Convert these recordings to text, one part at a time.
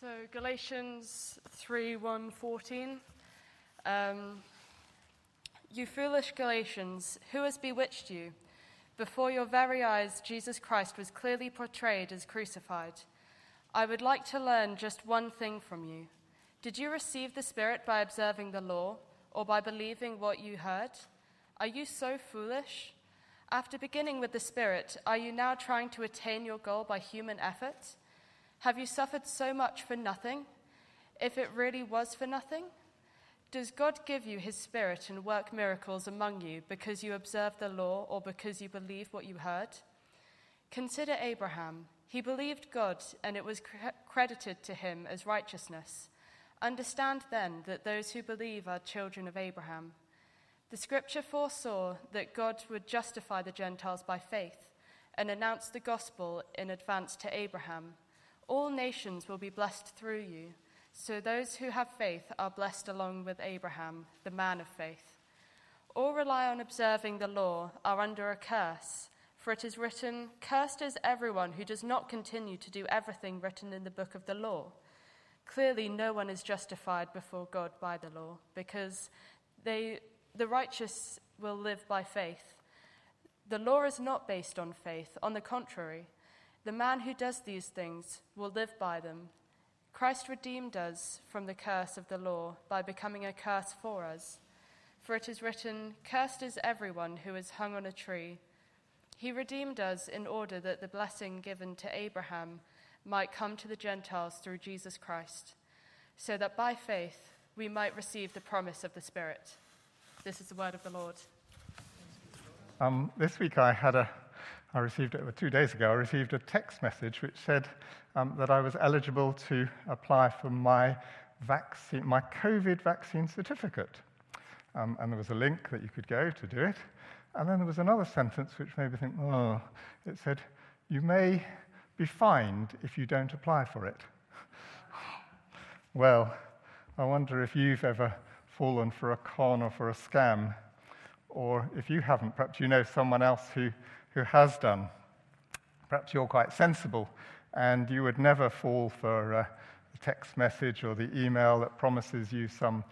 So Galatians 3 1 14. Um, you foolish Galatians, who has bewitched you? Before your very eyes, Jesus Christ was clearly portrayed as crucified. I would like to learn just one thing from you. Did you receive the Spirit by observing the law or by believing what you heard? Are you so foolish? After beginning with the Spirit, are you now trying to attain your goal by human effort? Have you suffered so much for nothing? If it really was for nothing? Does God give you his Spirit and work miracles among you because you observe the law or because you believe what you heard? Consider Abraham. He believed God, and it was credited to him as righteousness. Understand then that those who believe are children of Abraham. The scripture foresaw that God would justify the Gentiles by faith and announce the gospel in advance to Abraham. All nations will be blessed through you. So those who have faith are blessed along with Abraham, the man of faith. All rely on observing the law are under a curse, for it is written, Cursed is everyone who does not continue to do everything written in the book of the law. Clearly, no one is justified before God by the law, because they, the righteous will live by faith. The law is not based on faith, on the contrary. The man who does these things will live by them. Christ redeemed us from the curse of the law by becoming a curse for us. For it is written, Cursed is everyone who is hung on a tree. He redeemed us in order that the blessing given to Abraham might come to the Gentiles through Jesus Christ, so that by faith we might receive the promise of the Spirit. This is the word of the Lord. Um, this week I had a I received it two days ago. I received a text message which said um, that I was eligible to apply for my vaccine, my COVID vaccine certificate. Um, and there was a link that you could go to do it. And then there was another sentence which made me think, oh, it said, you may be fined if you don't apply for it. well, I wonder if you've ever fallen for a con or for a scam, or if you haven't, perhaps you know someone else who who has done. Perhaps you're quite sensible and you would never fall for uh, the text message or the email that promises you some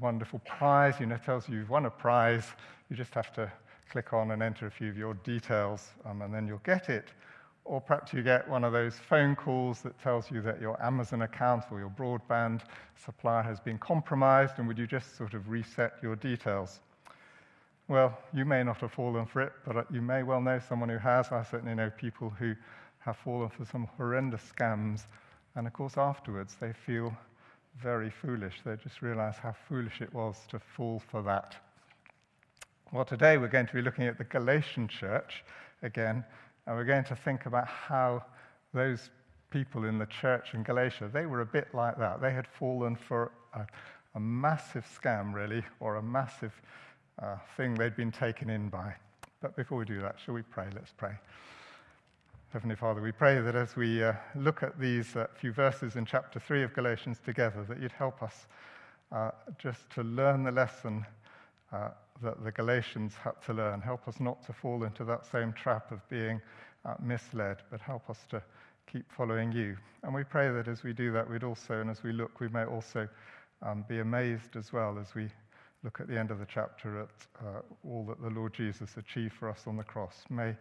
wonderful prize, you know, tells you you've won a prize. You just have to click on and enter a few of your details um, and then you'll get it. Or perhaps you get one of those phone calls that tells you that your Amazon account or your broadband supplier has been compromised, and would you just sort of reset your details? Well, you may not have fallen for it, but uh, you may well know someone who has. I certainly know people who have fallen for some horrendous scams. And of course, afterwards, they feel very foolish. They just realize how foolish it was to fall for that. Well, today we're going to be looking at the Galatian church again, and we're going to think about how those people in the church in Galatia, they were a bit like that. They had fallen for a, a massive scam, really, or a massive uh, thing they'd been taken in by. But before we do that, shall we pray? Let's pray. Heavenly Father, we pray that as we uh, look at these uh, few verses in chapter 3 of Galatians together, that you'd help us uh, just to learn the lesson uh, that the Galatians had to learn. Help us not to fall into that same trap of being uh, misled, but help us to keep following you. And we pray that as we do that, we'd also, and as we look, we may also um, be amazed as well as we look at the end of the chapter at uh, all that the Lord Jesus achieved for us on the cross. May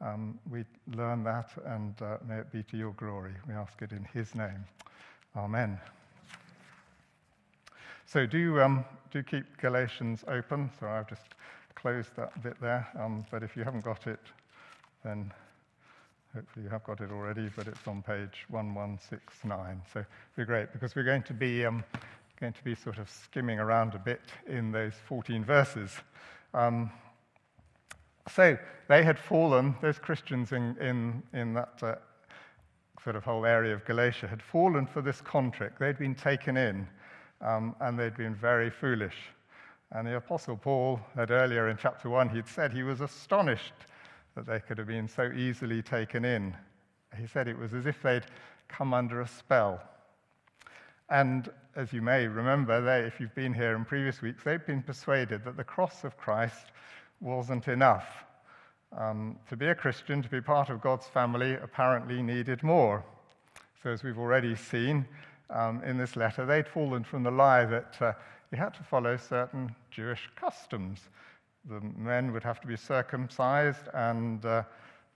um, we learn that and uh, may it be to your glory. We ask it in his name. Amen. So do, um, do keep Galatians open. So I've just closed that bit there. Um, but if you haven't got it, then hopefully you have got it already, but it's on page 1169. So it'd be great because we're going to be um, going to be sort of skimming around a bit in those 14 verses. Um, so they had fallen, those Christians in, in, in that uh, sort of whole area of Galatia had fallen for this contract. They'd been taken in um, and they'd been very foolish. And the Apostle Paul had earlier in chapter 1, he'd said he was astonished that they could have been so easily taken in. He said it was as if they'd come under a spell. And as you may remember, they, if you've been here in previous weeks, they've been persuaded that the cross of Christ wasn't enough. Um, to be a Christian, to be part of God's family, apparently needed more. So, as we've already seen, um, in this letter, they'd fallen from the lie that uh, you had to follow certain Jewish customs. The men would have to be circumcised, and uh,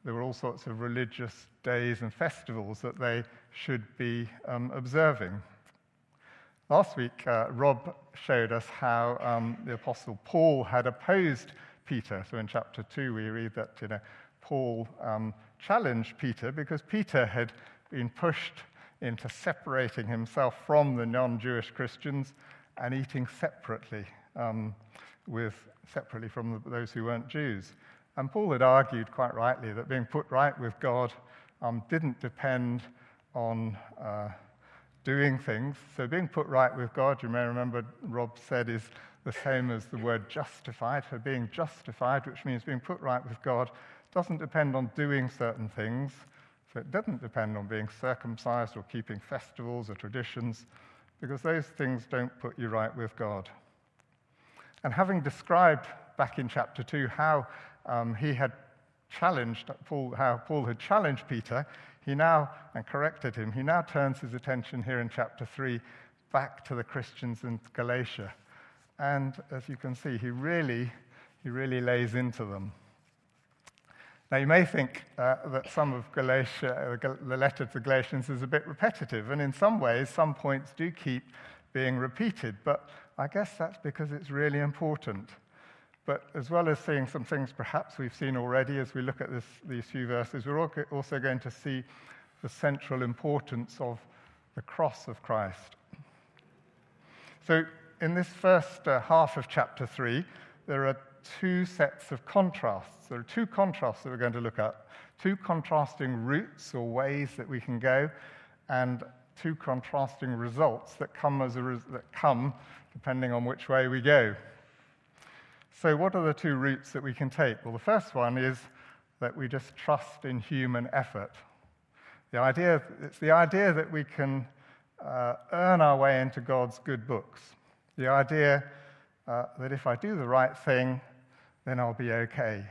there were all sorts of religious days and festivals that they should be um, observing. Last week, uh, Rob showed us how um, the Apostle Paul had opposed Peter. So in chapter 2, we read that you know, Paul um, challenged Peter because Peter had been pushed into separating himself from the non Jewish Christians and eating separately, um, with, separately from those who weren't Jews. And Paul had argued quite rightly that being put right with God um, didn't depend on uh, doing things. So being put right with God, you may remember Rob said, is the same as the word justified. For being justified, which means being put right with God, doesn't depend on doing certain things. So it doesn't depend on being circumcised or keeping festivals or traditions, because those things don't put you right with God. And having described back in chapter 2 how um, he had challenged Paul, how Paul had challenged Peter, he now, and corrected him, he now turns his attention here in chapter 3 back to the Christians in Galatia. And as you can see, he really, he really lays into them. Now, you may think uh, that some of Galatia, uh, the letter to the Galatians is a bit repetitive, and in some ways, some points do keep being repeated, but I guess that's because it's really important. But as well as seeing some things perhaps we've seen already as we look at this, these few verses, we're also going to see the central importance of the cross of Christ. So, in this first uh, half of chapter 3, there are two sets of contrasts. There are two contrasts that we're going to look at two contrasting routes or ways that we can go, and two contrasting results that come, as a res- that come depending on which way we go. So, what are the two routes that we can take? Well, the first one is that we just trust in human effort. The idea, it's the idea that we can uh, earn our way into God's good books. The idea uh, that if I do the right thing, then I'll be okay.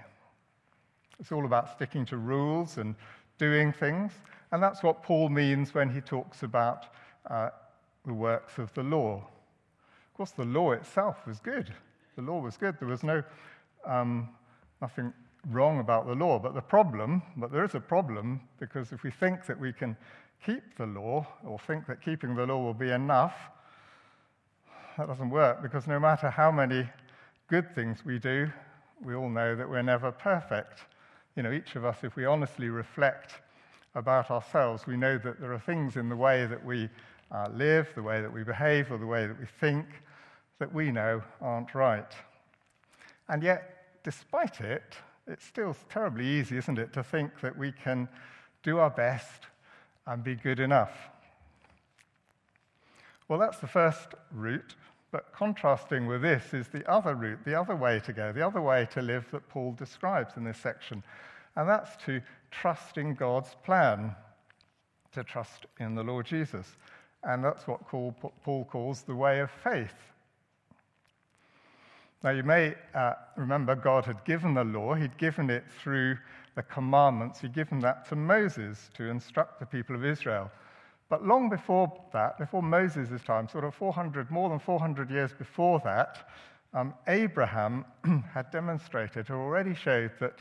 It's all about sticking to rules and doing things. And that's what Paul means when he talks about uh, the works of the law. Of course, the law itself was good. The law was good. There was no, um, nothing wrong about the law. But the problem, but there is a problem, because if we think that we can keep the law or think that keeping the law will be enough, that doesn't work because no matter how many good things we do, we all know that we're never perfect. You know, each of us, if we honestly reflect about ourselves, we know that there are things in the way that we uh, live, the way that we behave, or the way that we think that we know aren't right. And yet, despite it, it's still terribly easy, isn't it, to think that we can do our best and be good enough. Well, that's the first route, but contrasting with this is the other route, the other way to go, the other way to live that Paul describes in this section, and that's to trust in God's plan, to trust in the Lord Jesus. And that's what Paul calls the way of faith. Now, you may uh, remember God had given the law, He'd given it through the commandments, He'd given that to Moses to instruct the people of Israel. But long before that, before Moses' time, sort of 400, more than 400 years before that, um, Abraham had demonstrated or already showed that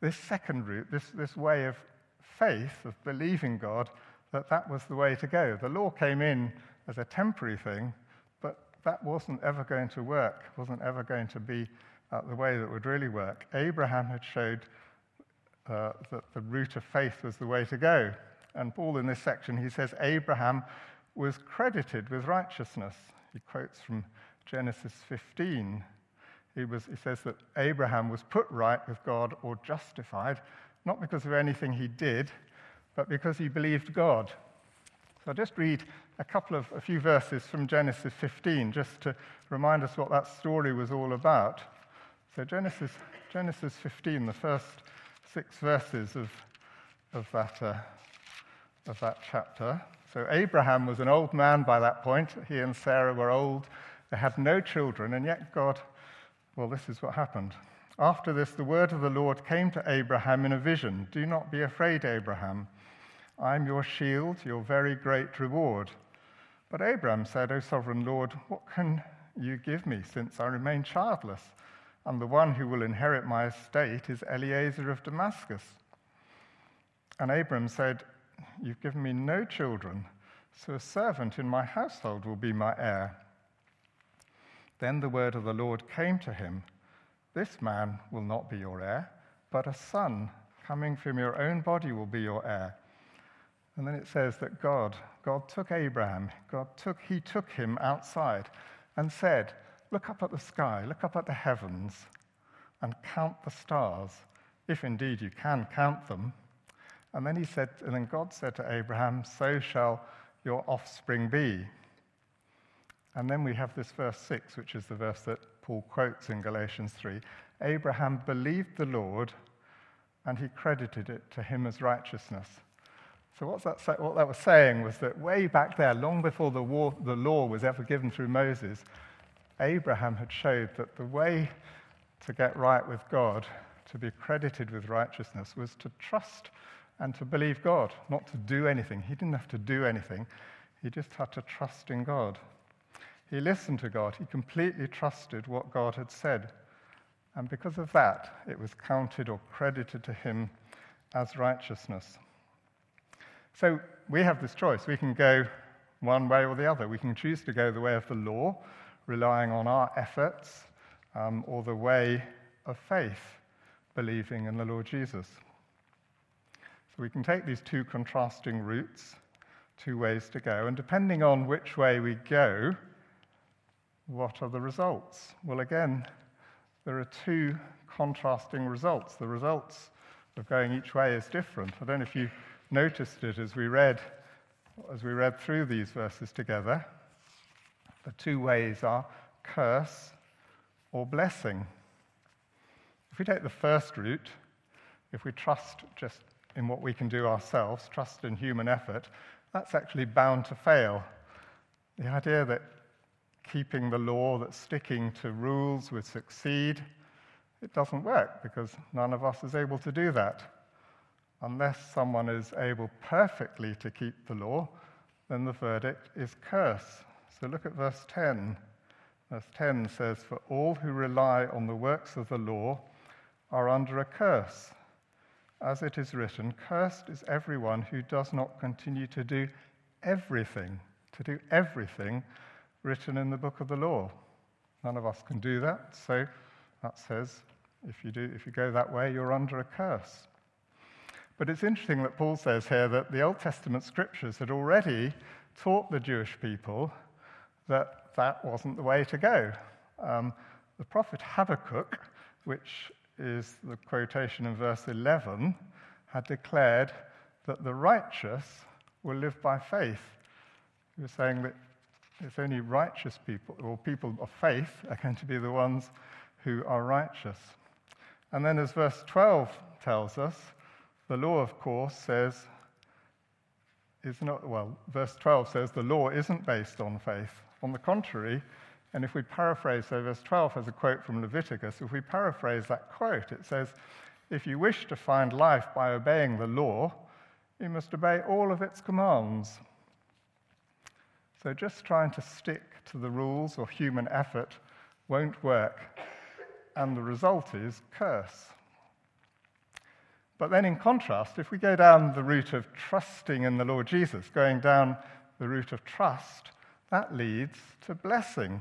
this second route, this, this way of faith, of believing God, that that was the way to go. The law came in as a temporary thing, that wasn't ever going to work, wasn't ever going to be uh, the way that would really work. Abraham had showed uh, that the route of faith was the way to go. And Paul, in this section, he says Abraham was credited with righteousness. He quotes from Genesis 15. He, was, he says that Abraham was put right with God or justified, not because of anything he did, but because he believed God. So I'll just read a couple of, a few verses from Genesis 15 just to remind us what that story was all about. So, Genesis, Genesis 15, the first six verses of, of, that, uh, of that chapter. So, Abraham was an old man by that point. He and Sarah were old. They had no children, and yet God, well, this is what happened. After this, the word of the Lord came to Abraham in a vision Do not be afraid, Abraham. I'm your shield, your very great reward. But Abraham said, O sovereign Lord, what can you give me since I remain childless? And the one who will inherit my estate is Eliezer of Damascus. And Abram said, You've given me no children, so a servant in my household will be my heir. Then the word of the Lord came to him This man will not be your heir, but a son coming from your own body will be your heir. And then it says that God, God took Abraham, God took, he took him outside and said, Look up at the sky, look up at the heavens, and count the stars, if indeed you can count them. And then he said, and then God said to Abraham, So shall your offspring be. And then we have this verse 6, which is the verse that Paul quotes in Galatians 3. Abraham believed the Lord, and he credited it to him as righteousness. So, that, what that was saying was that way back there, long before the, war, the law was ever given through Moses, Abraham had showed that the way to get right with God, to be credited with righteousness, was to trust and to believe God, not to do anything. He didn't have to do anything, he just had to trust in God. He listened to God, he completely trusted what God had said. And because of that, it was counted or credited to him as righteousness. So we have this choice. We can go one way or the other. We can choose to go the way of the law, relying on our efforts, um, or the way of faith, believing in the Lord Jesus. So we can take these two contrasting routes, two ways to go, and depending on which way we go, what are the results? Well, again, there are two contrasting results. The results of going each way is different. I don't know if you noticed it as we read as we read through these verses together. The two ways are curse or blessing. If we take the first route, if we trust just in what we can do ourselves, trust in human effort, that's actually bound to fail. The idea that keeping the law, that sticking to rules would succeed, it doesn't work because none of us is able to do that. Unless someone is able perfectly to keep the law, then the verdict is curse. So look at verse 10. Verse 10 says, For all who rely on the works of the law are under a curse. As it is written, Cursed is everyone who does not continue to do everything, to do everything written in the book of the law. None of us can do that, so that says if you, do, if you go that way, you're under a curse. But it's interesting that Paul says here that the Old Testament scriptures had already taught the Jewish people that that wasn't the way to go. Um, the prophet Habakkuk, which is the quotation in verse 11, had declared that the righteous will live by faith. He was saying that it's only righteous people, or people of faith, are going to be the ones who are righteous. And then, as verse 12 tells us, the law, of course, says, is not, well, verse 12 says the law isn't based on faith. On the contrary, and if we paraphrase, so verse 12 has a quote from Leviticus. If we paraphrase that quote, it says, If you wish to find life by obeying the law, you must obey all of its commands. So just trying to stick to the rules or human effort won't work, and the result is curse. But then, in contrast, if we go down the route of trusting in the Lord Jesus, going down the route of trust, that leads to blessing.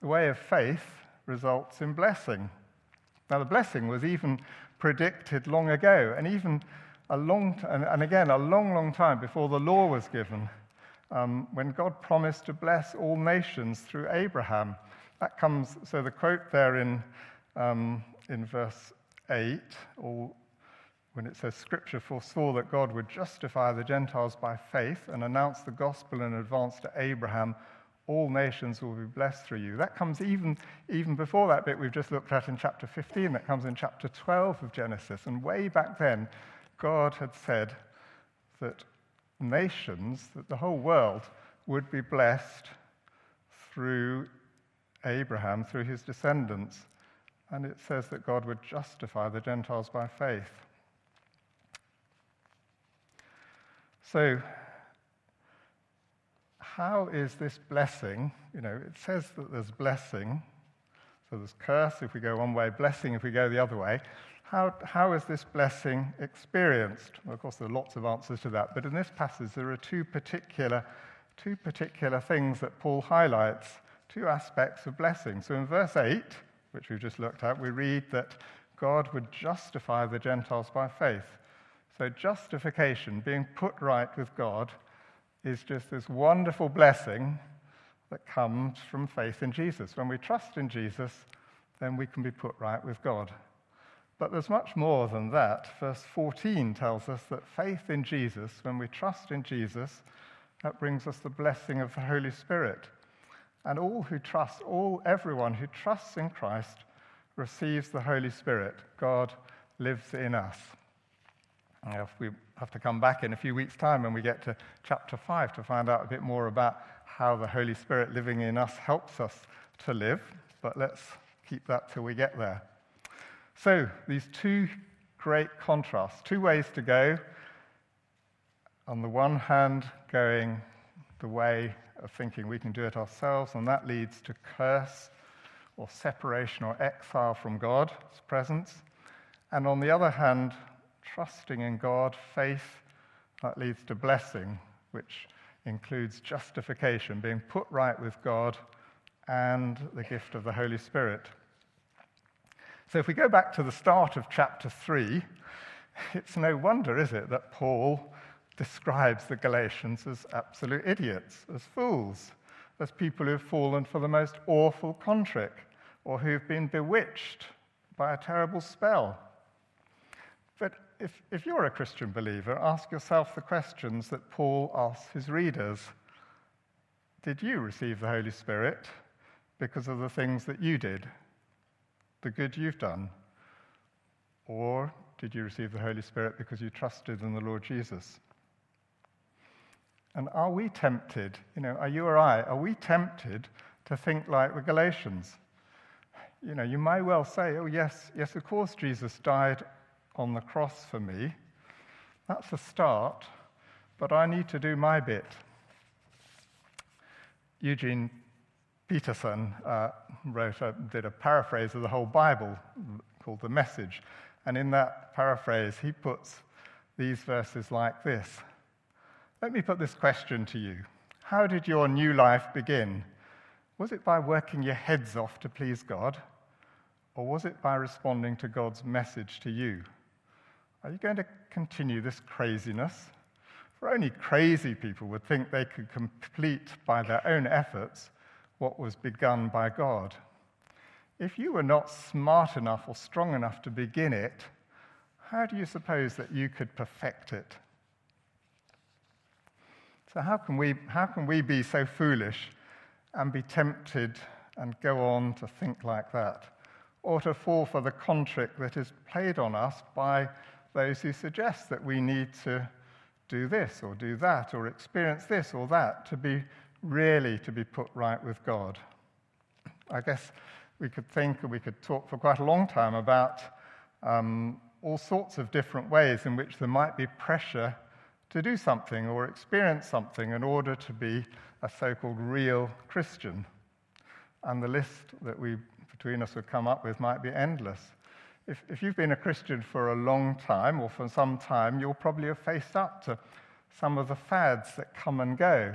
The way of faith results in blessing. Now, the blessing was even predicted long ago, and even a long, t- and, and again, a long, long time before the law was given, um, when God promised to bless all nations through Abraham. That comes, so the quote there in, um, in verse 8, all, when it says, Scripture foresaw that God would justify the Gentiles by faith and announce the gospel in advance to Abraham, all nations will be blessed through you. That comes even, even before that bit we've just looked at in chapter 15, that comes in chapter 12 of Genesis. And way back then, God had said that nations, that the whole world would be blessed through Abraham, through his descendants. And it says that God would justify the Gentiles by faith. How is this blessing? You know, it says that there's blessing. So there's curse if we go one way, blessing if we go the other way. How, how is this blessing experienced? Well, of course, there are lots of answers to that, but in this passage, there are two particular, two particular things that Paul highlights, two aspects of blessing. So in verse 8, which we've just looked at, we read that God would justify the Gentiles by faith. So, justification, being put right with God, is just this wonderful blessing that comes from faith in Jesus. When we trust in Jesus, then we can be put right with God. But there's much more than that. Verse 14 tells us that faith in Jesus, when we trust in Jesus, that brings us the blessing of the Holy Spirit. And all who trust, all everyone who trusts in Christ receives the Holy Spirit. God lives in us. We have to come back in a few weeks' time when we get to chapter 5 to find out a bit more about how the Holy Spirit living in us helps us to live, but let's keep that till we get there. So, these two great contrasts, two ways to go. On the one hand, going the way of thinking we can do it ourselves, and that leads to curse or separation or exile from God's presence. And on the other hand, trusting in God, faith, that leads to blessing, which includes justification, being put right with God, and the gift of the Holy Spirit. So if we go back to the start of chapter 3, it's no wonder, is it, that Paul describes the Galatians as absolute idiots, as fools, as people who've fallen for the most awful contrick, or who've been bewitched by a terrible spell. If, if you're a Christian believer, ask yourself the questions that Paul asks his readers Did you receive the Holy Spirit because of the things that you did, the good you've done? Or did you receive the Holy Spirit because you trusted in the Lord Jesus? And are we tempted, you know, are you or I, are we tempted to think like the Galatians? You know, you may well say, oh, yes, yes, of course, Jesus died on the cross for me. That's a start, but I need to do my bit. Eugene Peterson uh, wrote a, did a paraphrase of the whole Bible called The Message. And in that paraphrase, he puts these verses like this Let me put this question to you How did your new life begin? Was it by working your heads off to please God? Or was it by responding to God's message to you? Are you going to continue this craziness? For only crazy people would think they could complete by their own efforts what was begun by God. If you were not smart enough or strong enough to begin it, how do you suppose that you could perfect it? So, how can we, how can we be so foolish and be tempted and go on to think like that? Or to fall for the contrick that is played on us by those who suggest that we need to do this or do that or experience this or that to be really to be put right with God. I guess we could think and we could talk for quite a long time about um, all sorts of different ways in which there might be pressure to do something or experience something in order to be a so called real Christian. And the list that we between us would come up with might be endless if, if you've been a Christian for a long time or for some time, you'll probably have faced up to some of the fads that come and go.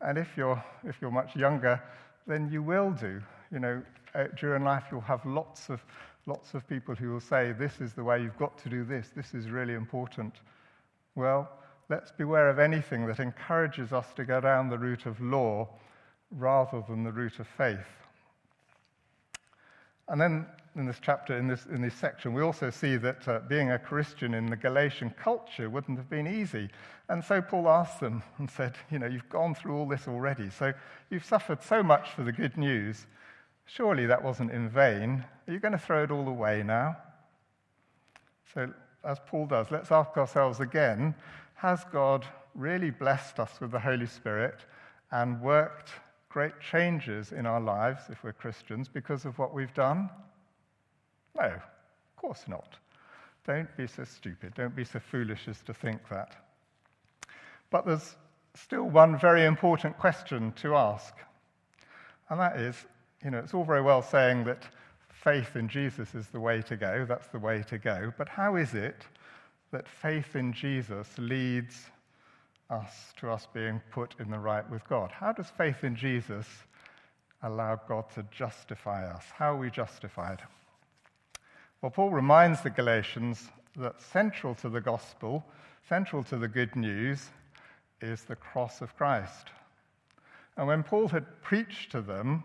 And if you're, if you're much younger, then you will do. You know, uh, during life, you'll have lots of, lots of people who will say, This is the way you've got to do this, this is really important. Well, let's beware of anything that encourages us to go down the route of law rather than the route of faith. And then in this chapter, in this, in this section, we also see that uh, being a Christian in the Galatian culture wouldn't have been easy. And so Paul asked them and said, You know, you've gone through all this already, so you've suffered so much for the good news. Surely that wasn't in vain. Are you going to throw it all away now? So, as Paul does, let's ask ourselves again Has God really blessed us with the Holy Spirit and worked great changes in our lives, if we're Christians, because of what we've done? No, of course not. Don't be so stupid. Don't be so foolish as to think that. But there's still one very important question to ask. And that is, you know, it's all very well saying that faith in Jesus is the way to go, that's the way to go, but how is it that faith in Jesus leads us to us being put in the right with God? How does faith in Jesus allow God to justify us? How are we justified? Well, Paul reminds the Galatians that central to the gospel, central to the good news, is the cross of Christ. And when Paul had preached to them,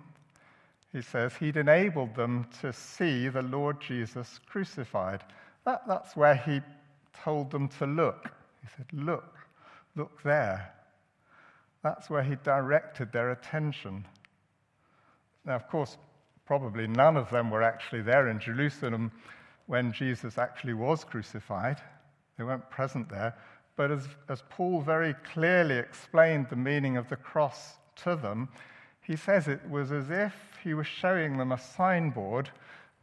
he says he'd enabled them to see the Lord Jesus crucified. That, that's where he told them to look. He said, Look, look there. That's where he directed their attention. Now, of course, probably none of them were actually there in Jerusalem when Jesus actually was crucified. They weren't present there. But as, as Paul very clearly explained the meaning of the cross to them, he says it was as if he was showing them a signboard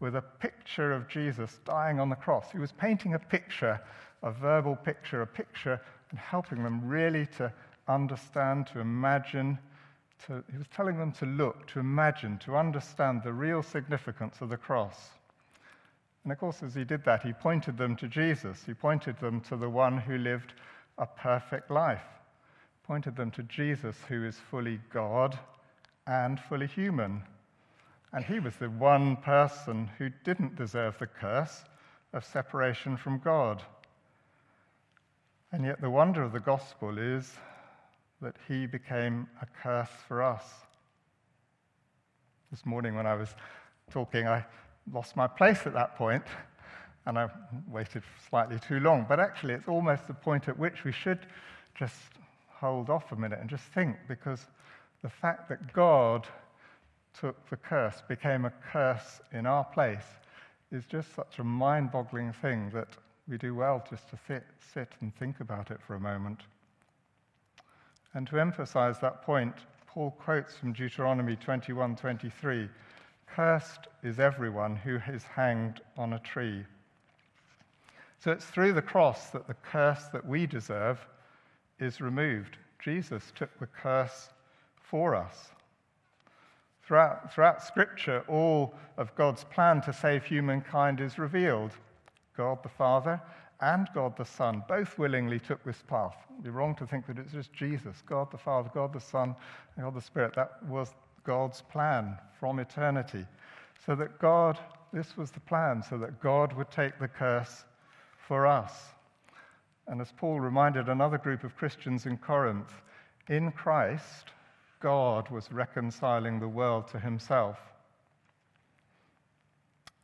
with a picture of Jesus dying on the cross. He was painting a picture, a verbal picture, a picture, and helping them really to understand, to imagine. To, he was telling them to look, to imagine, to understand the real significance of the cross. And of course, as he did that, he pointed them to Jesus. He pointed them to the one who lived a perfect life, pointed them to Jesus, who is fully God and fully human. And he was the one person who didn't deserve the curse of separation from God. And yet, the wonder of the gospel is that he became a curse for us. This morning, when I was talking, I lost my place at that point, and I waited slightly too long. But actually, it's almost the point at which we should just hold off a minute and just think, because the fact that God took the curse, became a curse in our place, is just such a mind boggling thing that we do well just to sit, sit and think about it for a moment. And to emphasize that point, Paul quotes from Deuteronomy 21:23, "Cursed is everyone who is hanged on a tree." So it's through the cross that the curse that we deserve is removed. Jesus took the curse for us. Throughout, throughout Scripture, all of God's plan to save humankind is revealed. God the Father and God the Son both willingly took this path. Be wrong to think that it's just Jesus, God the Father, God the Son, and God the Spirit. That was God's plan from eternity. So that God, this was the plan, so that God would take the curse for us. And as Paul reminded another group of Christians in Corinth, in Christ, God was reconciling the world to himself.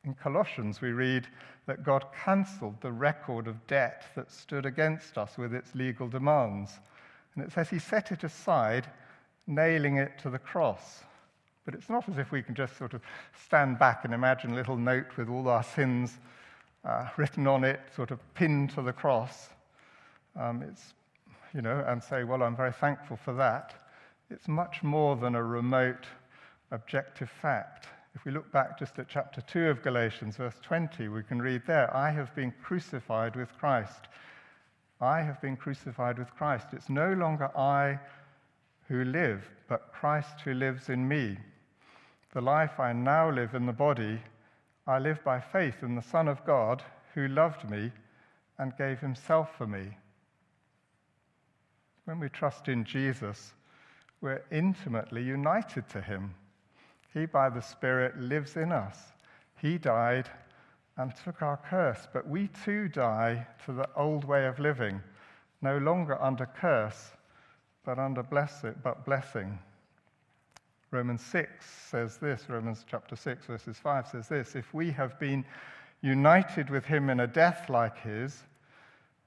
In Colossians, we read that God cancelled the record of debt that stood against us with its legal demands. And it says he set it aside, nailing it to the cross. But it's not as if we can just sort of stand back and imagine a little note with all our sins uh, written on it, sort of pinned to the cross. Um, it's, you know, and say, well, I'm very thankful for that. It's much more than a remote objective fact. If we look back just at chapter 2 of Galatians, verse 20, we can read there, I have been crucified with Christ. I have been crucified with Christ. It's no longer I who live, but Christ who lives in me. The life I now live in the body, I live by faith in the Son of God who loved me and gave himself for me. When we trust in Jesus, we're intimately united to him. He, by the Spirit, lives in us. He died and took our curse, but we too die to the old way of living, no longer under curse, but under blessing, but blessing. Romans 6 says this, Romans chapter 6, verses 5 says this If we have been united with him in a death like his,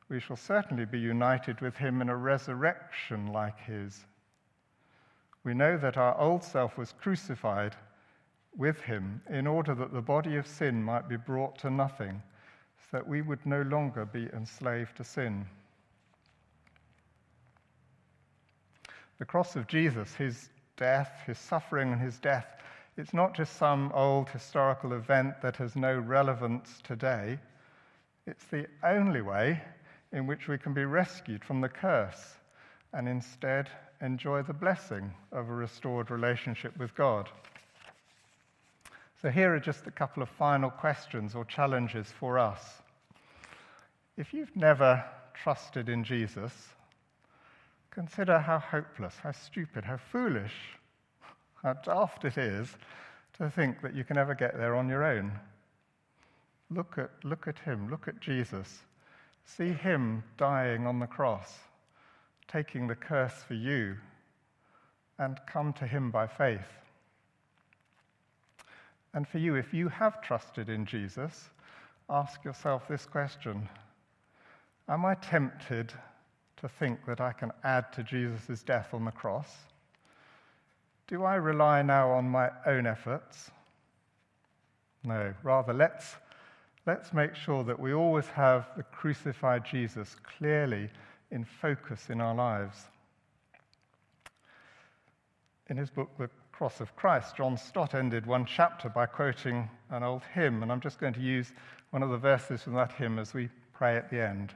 we shall certainly be united with him in a resurrection like his we know that our old self was crucified with him in order that the body of sin might be brought to nothing, so that we would no longer be enslaved to sin. The cross of Jesus, his death, his suffering, and his death, it's not just some old historical event that has no relevance today. It's the only way in which we can be rescued from the curse and instead enjoy the blessing of a restored relationship with God. So, here are just a couple of final questions or challenges for us. If you've never trusted in Jesus, consider how hopeless, how stupid, how foolish, how daft it is to think that you can ever get there on your own. Look at, look at him, look at Jesus. See him dying on the cross, taking the curse for you, and come to him by faith. And for you, if you have trusted in Jesus, ask yourself this question Am I tempted to think that I can add to Jesus' death on the cross? Do I rely now on my own efforts? No, rather, let's, let's make sure that we always have the crucified Jesus clearly in focus in our lives. In his book, The Cross of Christ, John Stott ended one chapter by quoting an old hymn, and I'm just going to use one of the verses from that hymn as we pray at the end.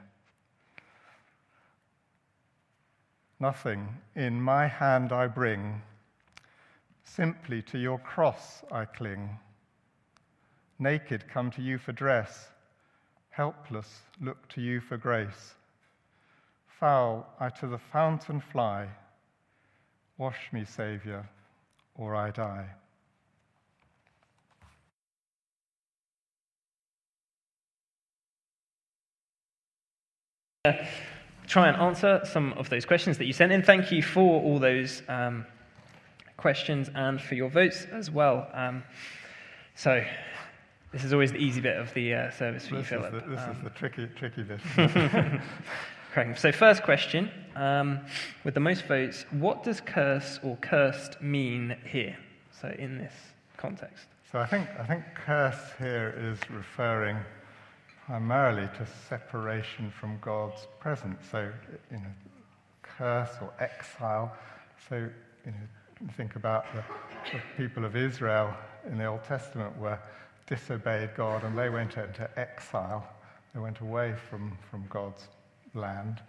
Nothing in my hand I bring, simply to your cross I cling. Naked come to you for dress, helpless look to you for grace. Foul I to the fountain fly, wash me, Saviour, or I die. try and answer some of those questions that you sent in. Thank you for all those um, questions and for your votes as well. Um, so, this is always the easy bit of the uh, service for this you, Philip. Is the, this um, is the tricky, tricky bit. So, first question um, with the most votes what does curse or cursed mean here? So, in this context. So I think, I think curse here is referring primarily to separation from God's presence. So, you know, curse or exile. So, you know, think about the, the people of Israel in the Old Testament were disobeyed God and they went into exile. They went away from, from God's land.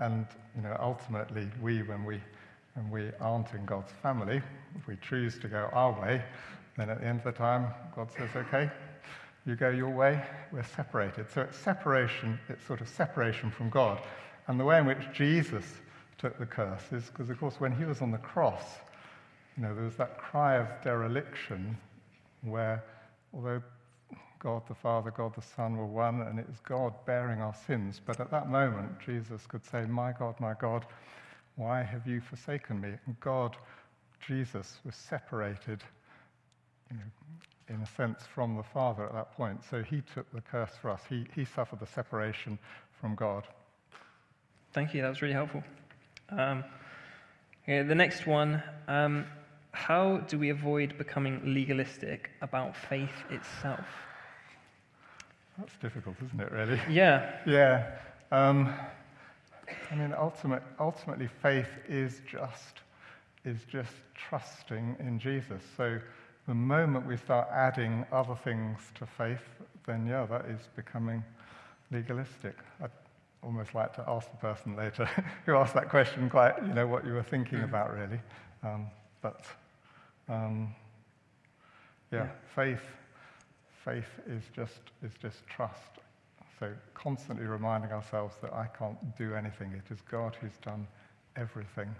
And, you know, ultimately, we, when we, when we aren't in God's family, if we choose to go our way, then at the end of the time, God says, okay, you go your way, we're separated. So it's separation, it's sort of separation from God. And the way in which Jesus took the curse is because, of course, when he was on the cross, you know, there was that cry of dereliction where, although God the Father, God the Son were one, and it was God bearing our sins, but at that moment, Jesus could say, My God, my God, why have you forsaken me? And God, Jesus, was separated you know, in a sense, from the Father at that point. So he took the curse for us. He, he suffered the separation from God. Thank you. That was really helpful. Um, the next one um, How do we avoid becoming legalistic about faith itself? That's difficult, isn't it, really? Yeah. Yeah. Um, I mean, ultimate, ultimately, faith is just, is just trusting in Jesus. So the moment we start adding other things to faith, then yeah, that is becoming legalistic. I'd almost like to ask the person later who asked that question quite, you know, what you were thinking mm. about really. Um, but um, yeah, yeah, faith, faith is just is just trust. So constantly reminding ourselves that I can't do anything. It is God who's done everything.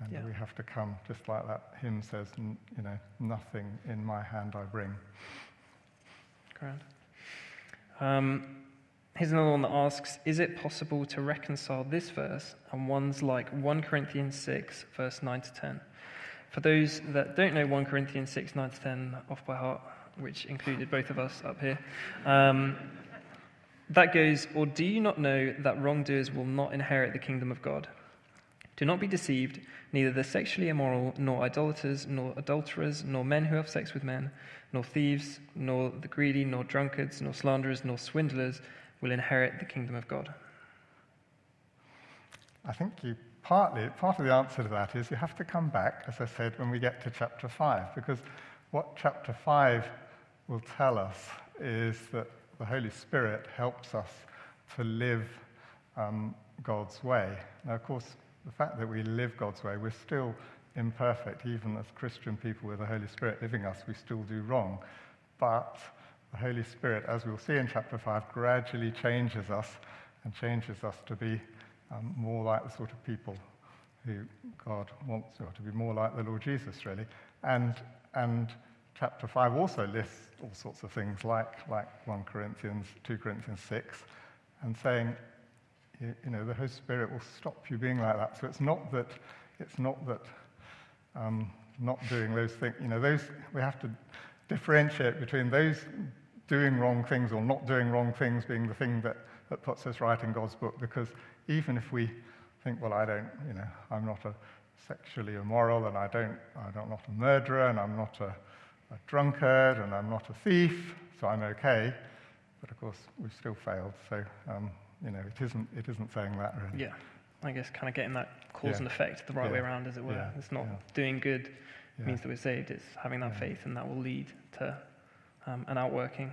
And yeah. we have to come, just like that hymn says, you know, nothing in my hand I bring. Grand. Um, here's another one that asks Is it possible to reconcile this verse and ones like 1 Corinthians 6, verse 9 to 10? For those that don't know 1 Corinthians 6, 9 to 10 off by heart, which included both of us up here, um, that goes, Or do you not know that wrongdoers will not inherit the kingdom of God? Do not be deceived. Neither the sexually immoral, nor idolaters, nor adulterers, nor men who have sex with men, nor thieves, nor the greedy, nor drunkards, nor slanderers, nor swindlers will inherit the kingdom of God. I think you partly, part of the answer to that is you have to come back, as I said, when we get to chapter 5, because what chapter 5 will tell us is that the Holy Spirit helps us to live um, God's way. Now, of course, the fact that we live God's way, we're still imperfect. Even as Christian people with the Holy Spirit living us, we still do wrong. But the Holy Spirit, as we'll see in chapter 5, gradually changes us and changes us to be um, more like the sort of people who God wants, or to be more like the Lord Jesus, really. And, and chapter 5 also lists all sorts of things like, like 1 Corinthians, 2 Corinthians 6, and saying, you, you know, the Holy Spirit will stop you being like that. So it's not that, it's not that um, not doing those things, you know, those, we have to differentiate between those doing wrong things or not doing wrong things being the thing that, that puts us right in God's book. Because even if we think, well, I don't, you know, I'm not a sexually immoral and I don't, I'm not a murderer and I'm not a, a drunkard and I'm not a thief, so I'm okay. But of course, we've still failed. So, um, you know, it isn't, it isn't saying that really. Yeah. I guess kind of getting that cause Yeah. and effect the right Yeah. way around, as it were. Yeah. It's not doing good means that we're saved. It's having that faith, and that will lead to um, an outworking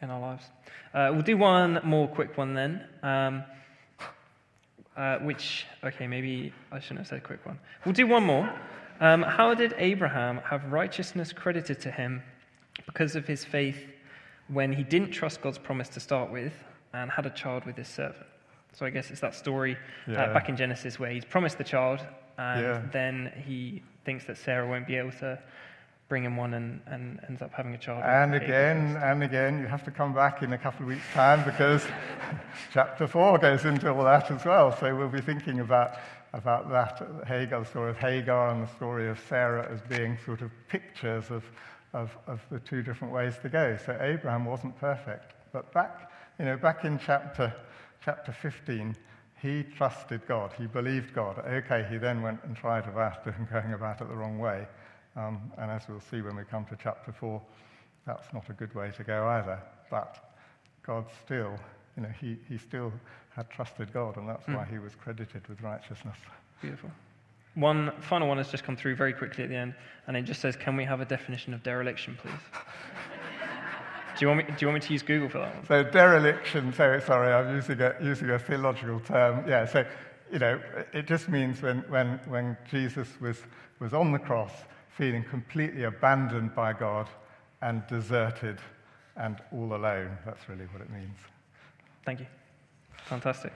in our lives. Uh, we'll do one more quick one then. Um, uh, which, okay, maybe I shouldn't have said quick one. We'll do one more. Um, how did Abraham have righteousness credited to him because of his faith when he didn't trust God's promise to start with and had a child with his servant? So I guess it's that story uh, back in Genesis where he's promised the child and Yeah. then he thinks that Sarah won't be able to bring him one and, and ends up having a child. And again, and again, you have to come back in a couple of weeks' time because chapter 4 goes into all that as well. So we'll be thinking about, about that, Hagar, the story of Hagar and the story of Sarah as being sort of pictures of, of, of the two different ways to go. So Abraham wasn't perfect. But back, you know, back in chapter, chapter 15, he trusted God. He believed God. Okay, he then went and tried about it and going about it the wrong way. Um, and as we'll see when we come to chapter 4, that's not a good way to go either. But God still, you know, he, he still had trusted God, and that's why he was credited with righteousness. Beautiful. One final one has just come through very quickly at the end, and it just says, "Can we have a definition of dereliction, please?" do you want me? Do you want me to use Google for that one? So dereliction, so sorry, I'm using a, using a theological term. Yeah, so, you know, it just means when, when, when Jesus was, was on the cross, feeling completely abandoned by God and deserted and all alone. That's really what it means. Thank you. Fantastic.